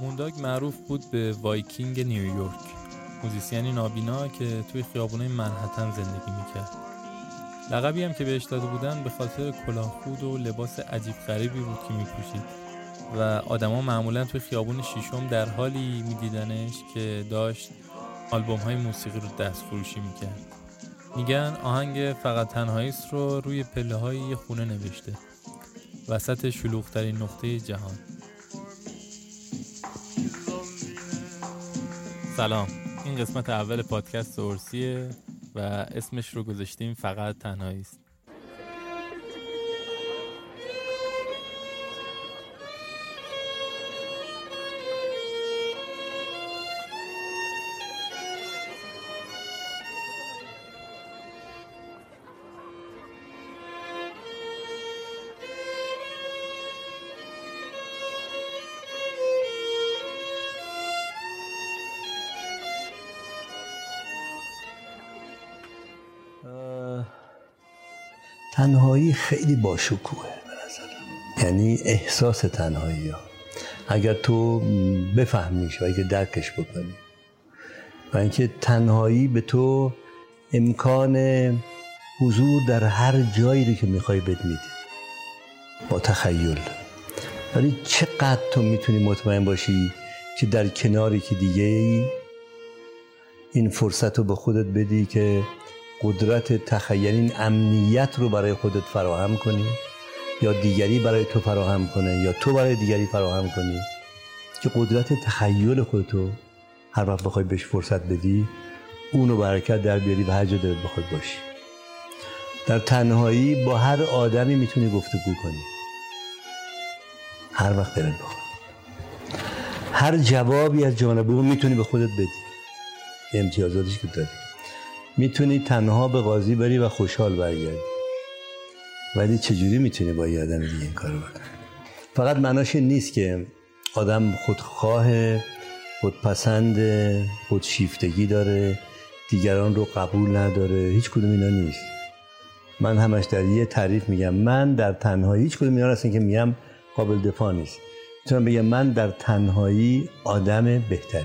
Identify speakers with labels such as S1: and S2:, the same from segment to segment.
S1: مونداگ معروف بود به وایکینگ نیویورک. موزیسیانی نابینا که توی خیابونای منهتن زندگی می‌کرد. لقبی هم که بهش داده بودن به خاطر کلاهخود و لباس عجیب غریبی بود که میپوشید. و آدما معمولا توی خیابون شیشم در حالی میدیدنش که داشت آلبوم های موسیقی رو دست فروشی می‌کرد. میگن آهنگ فقط تنهاییست رو روی پله های یه خونه نوشته. وسط شلوغترین نقطه جهان. سلام. این قسمت اول پادکست اورسیه و اسمش رو گذاشتیم فقط تنهایی
S2: تنهایی خیلی باشکوهه به یعنی احساس تنهایی ها. اگر تو بفهمیش و اگر درکش بکنی. و اینکه تنهایی به تو امکان حضور در هر جایی رو که می‌خوای بد میده. با تخیل. ولی چقدر تو می‌تونی مطمئن باشی که در کناری که دیگه ای این فرصت رو به خودت بدی که قدرت تخیل این امنیت رو برای خودت فراهم کنی یا دیگری برای تو فراهم کنه یا تو برای دیگری فراهم کنی که قدرت تخیل خودتو هر وقت بخوای بهش فرصت بدی اونو برکت در بیاری و هر جا دلت بخواد باشی. در تنهایی با هر آدمی می‌تونی گفتگو کنی. هر وقت دلت بخواد. هر جوابی از جانب اون می‌تونی به خودت بدی. امتیازاتش که داری می‌تونی تنها به قاضی بری و خوشحال برگردی. ولی چجوری می‌تونی با یه آدم دیگه این کارو بکنی؟ فقط معناش نیست که آدم خودخواه خودپسند خودشیفتگی داره دیگران رو قبول نداره هیچ کدوم اینا نیست. من همش در یه تعریف میگم من در تنهایی هیچ کدوم اینا هستن که میگم قابل دفاع نیست. می‌تونم بگم من در تنهایی آدم بهتری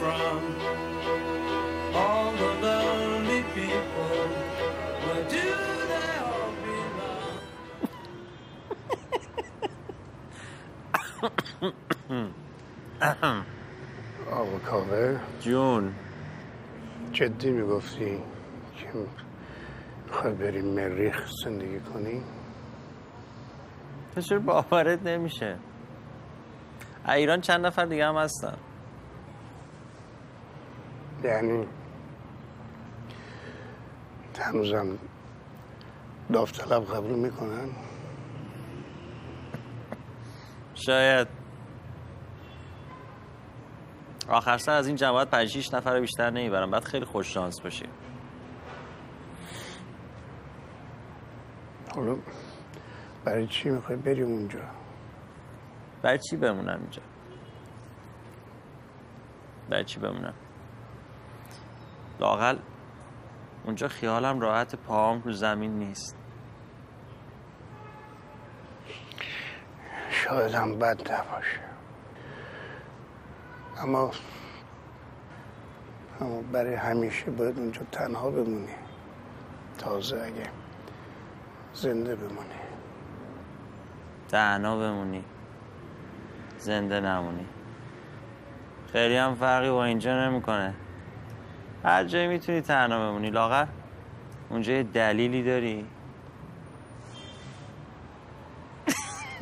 S3: آقا کاوه
S1: جون.
S3: جدی می‌گفتی که می‌خوای بری مریخ زندگی کنی؟
S4: چرا باورت نمیشه؟ ایران چند نفر دیگه هم هستن؟
S3: یعنی هنوزم داوطلب قبول می‌کنن؟
S4: شاید. آخر سر از این جماعت 5 6 نفر بیشتر نمی‌برم. بعد خیلی خوش شانس باشی.
S3: حالا برای چی می‌خوای بری اونجا؟
S4: برای چی بمونم اینجا؟ برای چی بمونم؟ لاقل اونجا خیالم راحت پاهم رو زمین نیست.
S3: شاید هم بد نباشه. اما اما برای همیشه باید اونجا تنها بمونی. تازه اگه زنده بمونی.
S4: تنها بمونی. زنده نمونی. خیلی هم فرقی با اینجا نمی‌کنه. هر جایی می‌تونی تنها بمونی لاغر. اونجا یه دلیلی داری.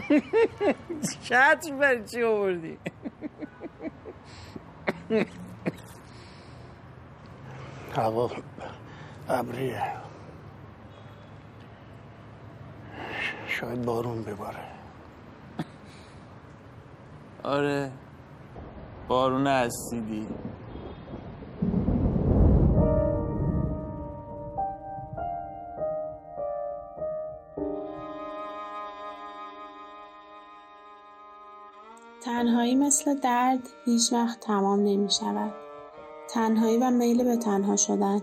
S4: چتر برای چی آوردی؟
S3: هوا ابریه. شاید بارون بباره.
S4: آره. بارون اسیدی
S5: درد هیچ وقت تمام نمی شود. تنهایی و میل به تنها شدن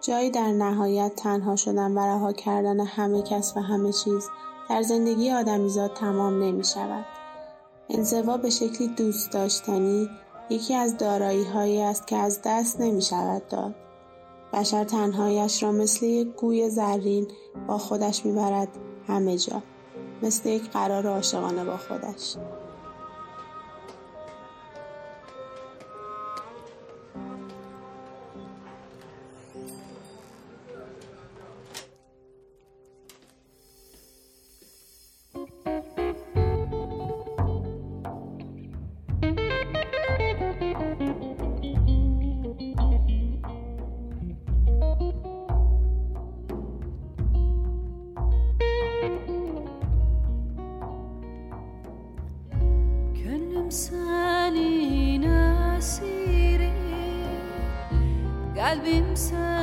S5: جایی در نهایت تنها شدن و رها کردن همه کس و همه چیز در زندگی آدمیزاد تمام نمی شود. انزوا به شکلی دوست داشتنی یکی از دارایی هایی است که از دست نمی شود داد. بشر تنهایش را مثل یک گوی زرین با خودش می‌برد همه جا. مثل یک قرار عاشقانه با خودش.
S6: kalbimse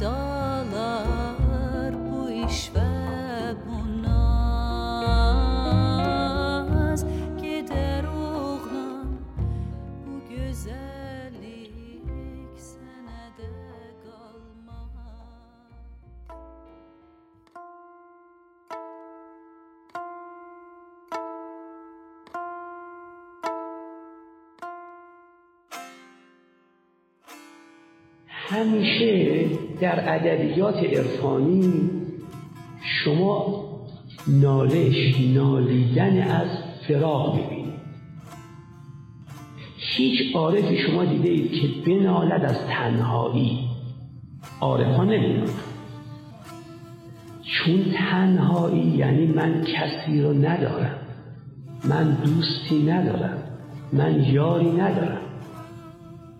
S6: dalar bu iş ve Gider oğlan bu güzellik sene de kalmaz
S7: Hemşire در ادبیات عرفانی شما نالش نالیدن از فراق می‌بینید. هیچ عارفی شما دیده اید که بنالد از تنهایی؟ عارفان نمی‌دونن چون تنهایی یعنی من کسی رو ندارم. من دوستی ندارم. من یاری ندارم.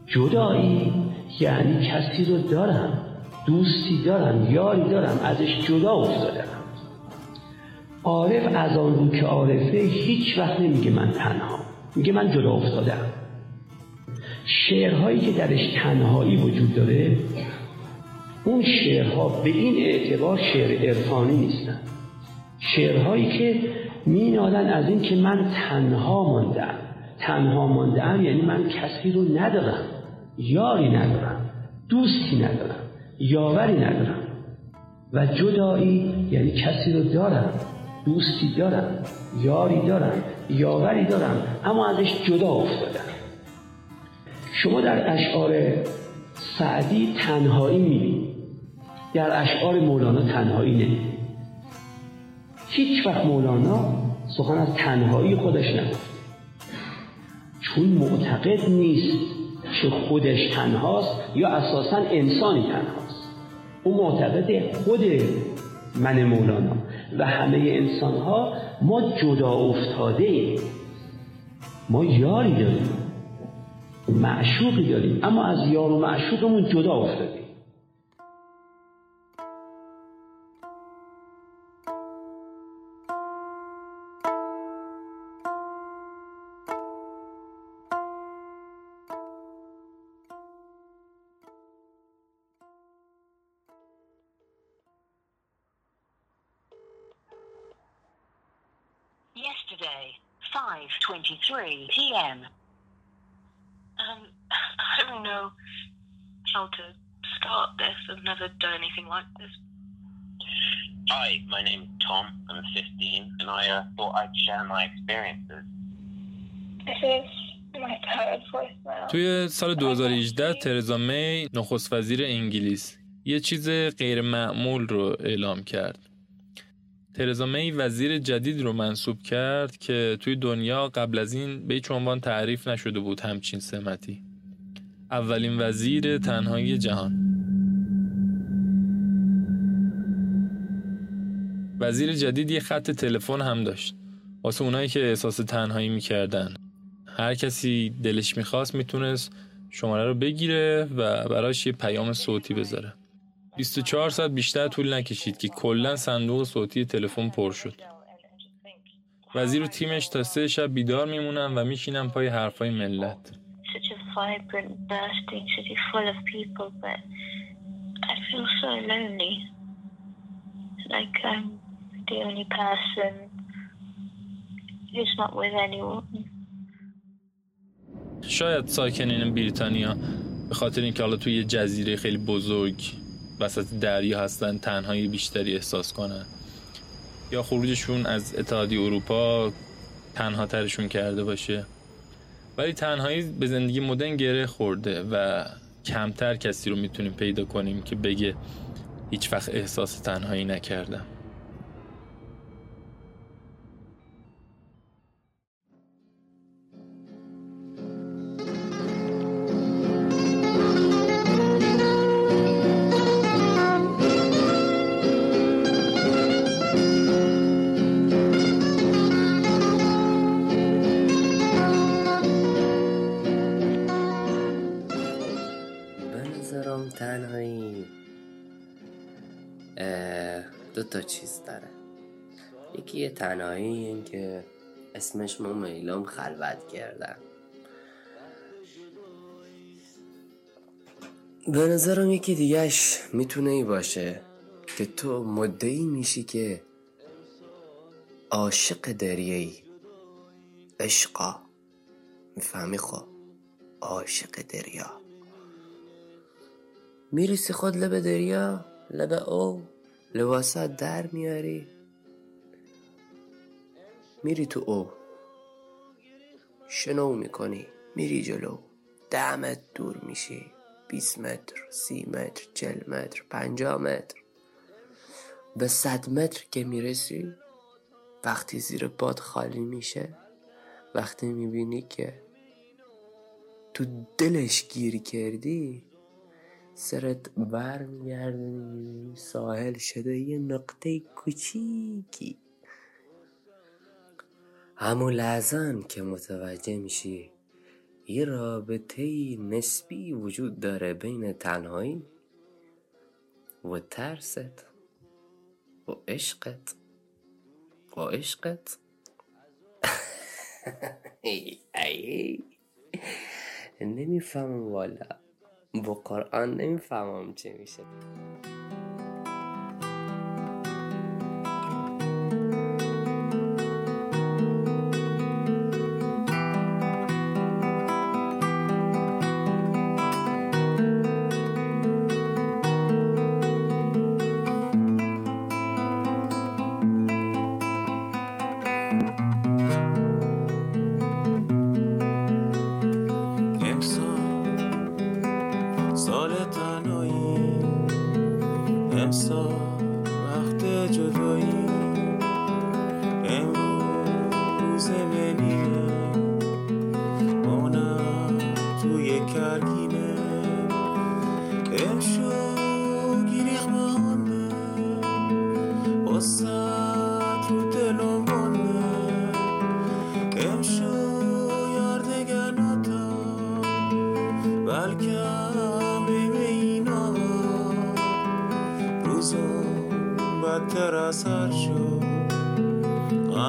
S7: جدایی یعنی کسی رو دارم. دوستی دارم یاری دارم ازش جدا افتادم. عارف از آن رو که عارفه هیچ وقت نمیگه من تنها میگه من جدا افتادم. شعرهایی که درش تنهایی وجود داره اون شعرها به این اعتبار شعر عرفانی نیستن. شعرهایی که مینالن از این که من تنها ماندم. تنها ماندم یعنی من کسی رو ندارم یاری ندارم دوستی ندارم. یاوری ندارم. و جدایی یعنی کسی رو دارم دوستی دارم یاری دارم یاوری دارم اما ازش جدا افتادم. شما در اشعار سعدی تنهایی می‌بینید. در اشعار مولانا تنهایی نمی‌بینید هیچ وقت مولانا سخن از تنهایی خودش نگفت. چون معتقد نیست که خودش تنهاست یا اساسا انسانی تنهاست. او معتقد خود من مولانا و همه انسان ها ما جدا افتاده ایم ما یاری داریم معشوقی داریم اما از یار و معشوقمون جدا افتادیم.
S8: Yesterday, 5:23 p.m. Um, I don't know how to start this. I've never done anything like this.
S9: Hi, my name's Tom. I'm 15, and I uh, thought I'd share my experiences.
S8: This is my third voicemail.
S1: توی سال 2018 ترزا می نخست وزیر انگلیس یه چیز غیر معمول رو اعلام کرد. ترزا می وزیر جدید رو منصوب کرد که توی دنیا قبل از این به هیچ عنوان تعریف نشده بود همچین سمتی. اولین وزیر تنهایی جهان. وزیر جدید یه خط تلفن هم داشت. واسه اونایی که احساس تنهایی می‌کردن. هر کسی دلش می‌خواست می‌تونست شماره رو بگیره و براش یه پیام صوتی بذاره. 24 ساعت بیشتر طول نکشید که کلا صندوق صوتی تلفن پر شد. وزیر و تیمش تا سه شب بیدار میمونن و میشینن پای حرفای ملت. شاید ساکنین بریتانیا به خاطر اینکه حالا توی یه جزیره خیلی بزرگ وسط دریا هستن تنهایی بیشتری احساس کنن. یا خروجشون از اتحادیه اروپا تنها ترشون کرده باشه. ولی تنهایی به زندگی مدرن گره خورده و کمتر کسی رو می‌تونیم پیدا کنیم که بگه هیچ وقت احساس تنهایی نکردم.
S10: تنهایی. دو تا چیز داره. یکی یه تنهایی این که اسمش ما میلام خلوت کردن به نظرم یکی دیگهش می‌تونه ای باشه که تو مدعی میشی که عاشق دریایی. عشقا. می‌فهمی؟ خب عاشق دریا. میریسی خود لب دریا لب او لباسات در میاری. میری تو او شنو می‌کنی میری جلو. ده متر دور میشی. بیست متر سی متر چل متر پنجاه متر. به صد متر که می‌رسی وقتی زیر باد خالی میشه وقتی می‌بینی که تو دلش گیر کردی سرت بر میگردونی ساحل شده یه نقطه کوچیکی. همون لحظه که متوجه میشی یه رابطه نسبی وجود داره بین تنهایی و ترست و عشقت. و عشقت. نمی‌فهمم والا. با قرآن نمی‌فهمم چه میشه.
S11: امسال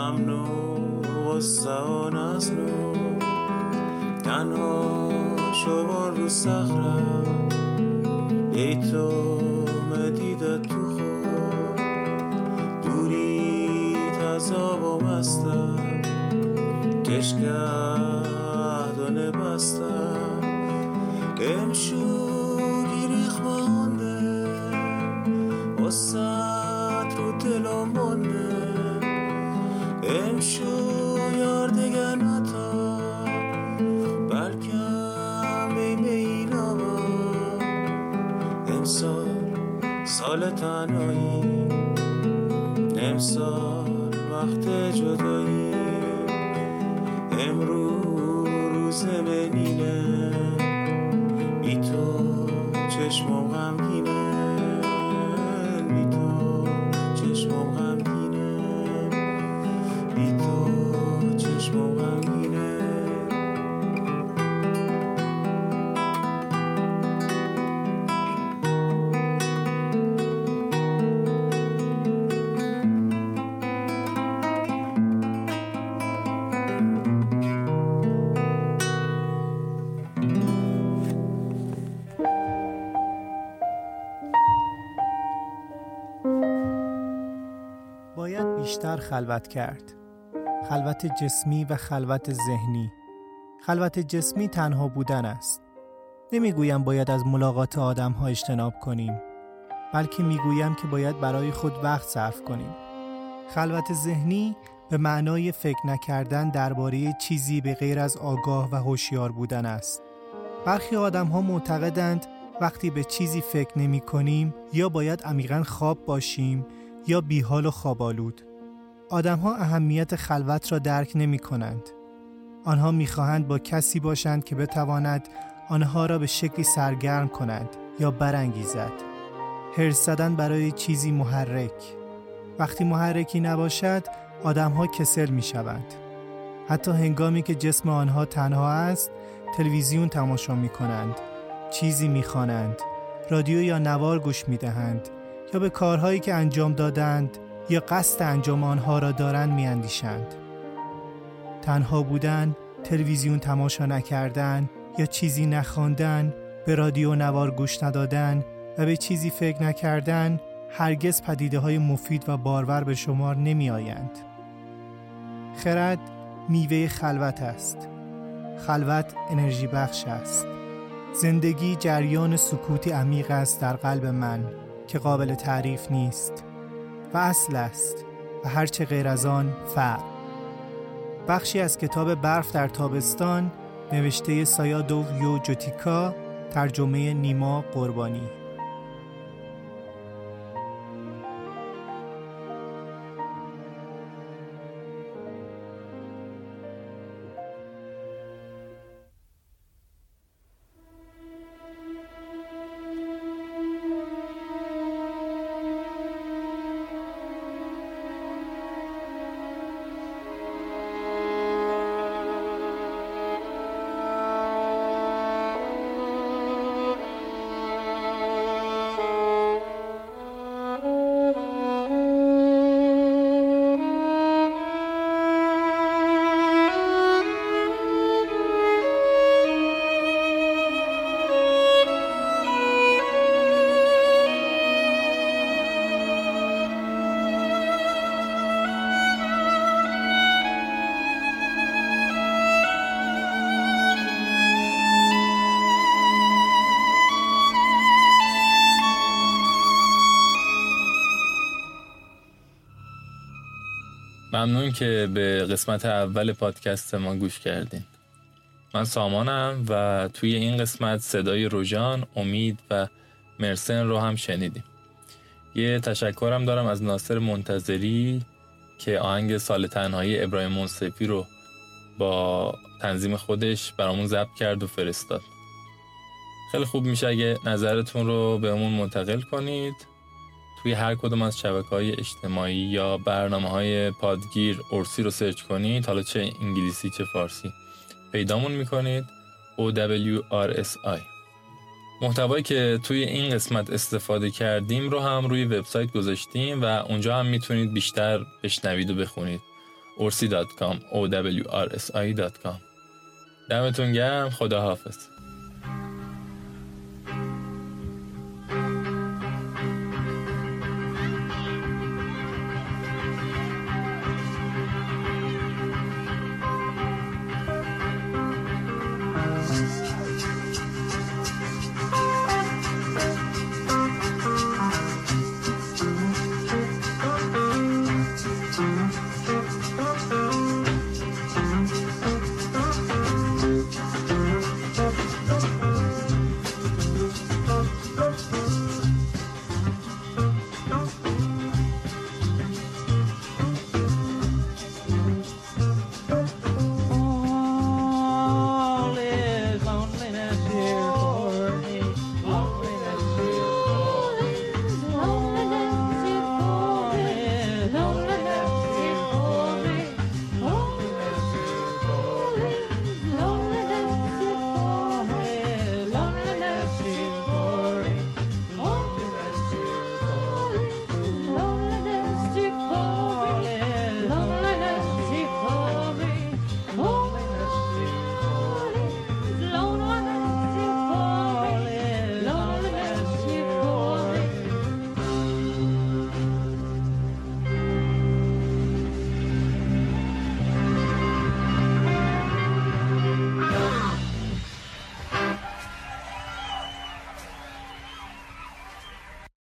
S11: غم نو غصه آن از نو تنها شما رو صخرم. ای تو مدیدت تو خود دوری تزاب و مستم کشگه
S12: سال تنهایی. امسال وقت جدایی. امروز روز منینه بی تو چشمم غمگینه.
S13: بیشتر خلوت کرد. خلوت جسمی و خلوت ذهنی. خلوت جسمی تنها بودن است. نمی‌گویم باید از ملاقات آدم ها اجتناب کنیم. بلکه می‌گویم که باید برای خود وقت صرف کنیم. خلوت ذهنی به معنای فکر نکردن درباره چیزی به غیر از آگاه و هوشیار بودن است. برخی آدم ها معتقدند وقتی به چیزی فکر نمی کنیم یا باید عمیقا خواب باشیم یا بیحال و خوابالود. آدمها اهمیت خلوت را درک نمی کنند. آنها می خواهند با کسی باشند که بتواند آنها را به شکلی سرگرم کند یا برانگیزد. هرس زدن برای چیزی محرک. وقتی محرکی نباشد آدمها کسل می شوند. حتی هنگامی که جسم آنها تنها است تلویزیون تماشا می کنند. چیزی می خوانند. رادیو یا نوار گوش می دهند. یا به کارهایی که انجام دادند یا قصد انجام آنها را دارند می اندیشند. تنها بودن، تلویزیون تماشا نکردن یا چیزی نخواندن، به رادیو نوار گوش ندادن و به چیزی فکر نکردن هرگز پدیده های مفید و بارور به شمار نمی آیند. خرد میوه خلوت است. خلوت انرژی بخش است. زندگی جریان سکوتی عمیق است در قلب من که قابل تعریف نیست و اصل است و هرچه غیر از آن فرق بخشی از کتاب برف در تابستان نوشته سایادو یو جوتیکا ترجمه نیما قربانی.
S1: ممنون که به قسمت اول پادکست ما گوش کردین. من سامانم و توی این قسمت صدای روژان، امید و مرسن رو هم شنیدیم. یه تشکرم دارم از ناصر منتظری که آهنگ سال تنهایی ابراهیم منصفی رو با تنظیم خودش برامون ضبط کرد و فرستاد. خیلی خوب میشه اگه نظرتون رو بهمون منتقل کنید. توی هر کدوم از شبکه های اجتماعی یا برنامه های پادگیر ارسی رو سرچ کنید. حالا چه انگلیسی چه فارسی. پیدامون می‌کنید. OWRSI محتوایی که توی این قسمت استفاده کردیم رو هم روی وبسایت گذاشتیم و اونجا هم می‌تونید بیشتر بشنوید و بخونید. orsi.com owrsi.com دمتون گرم. خدا حافظ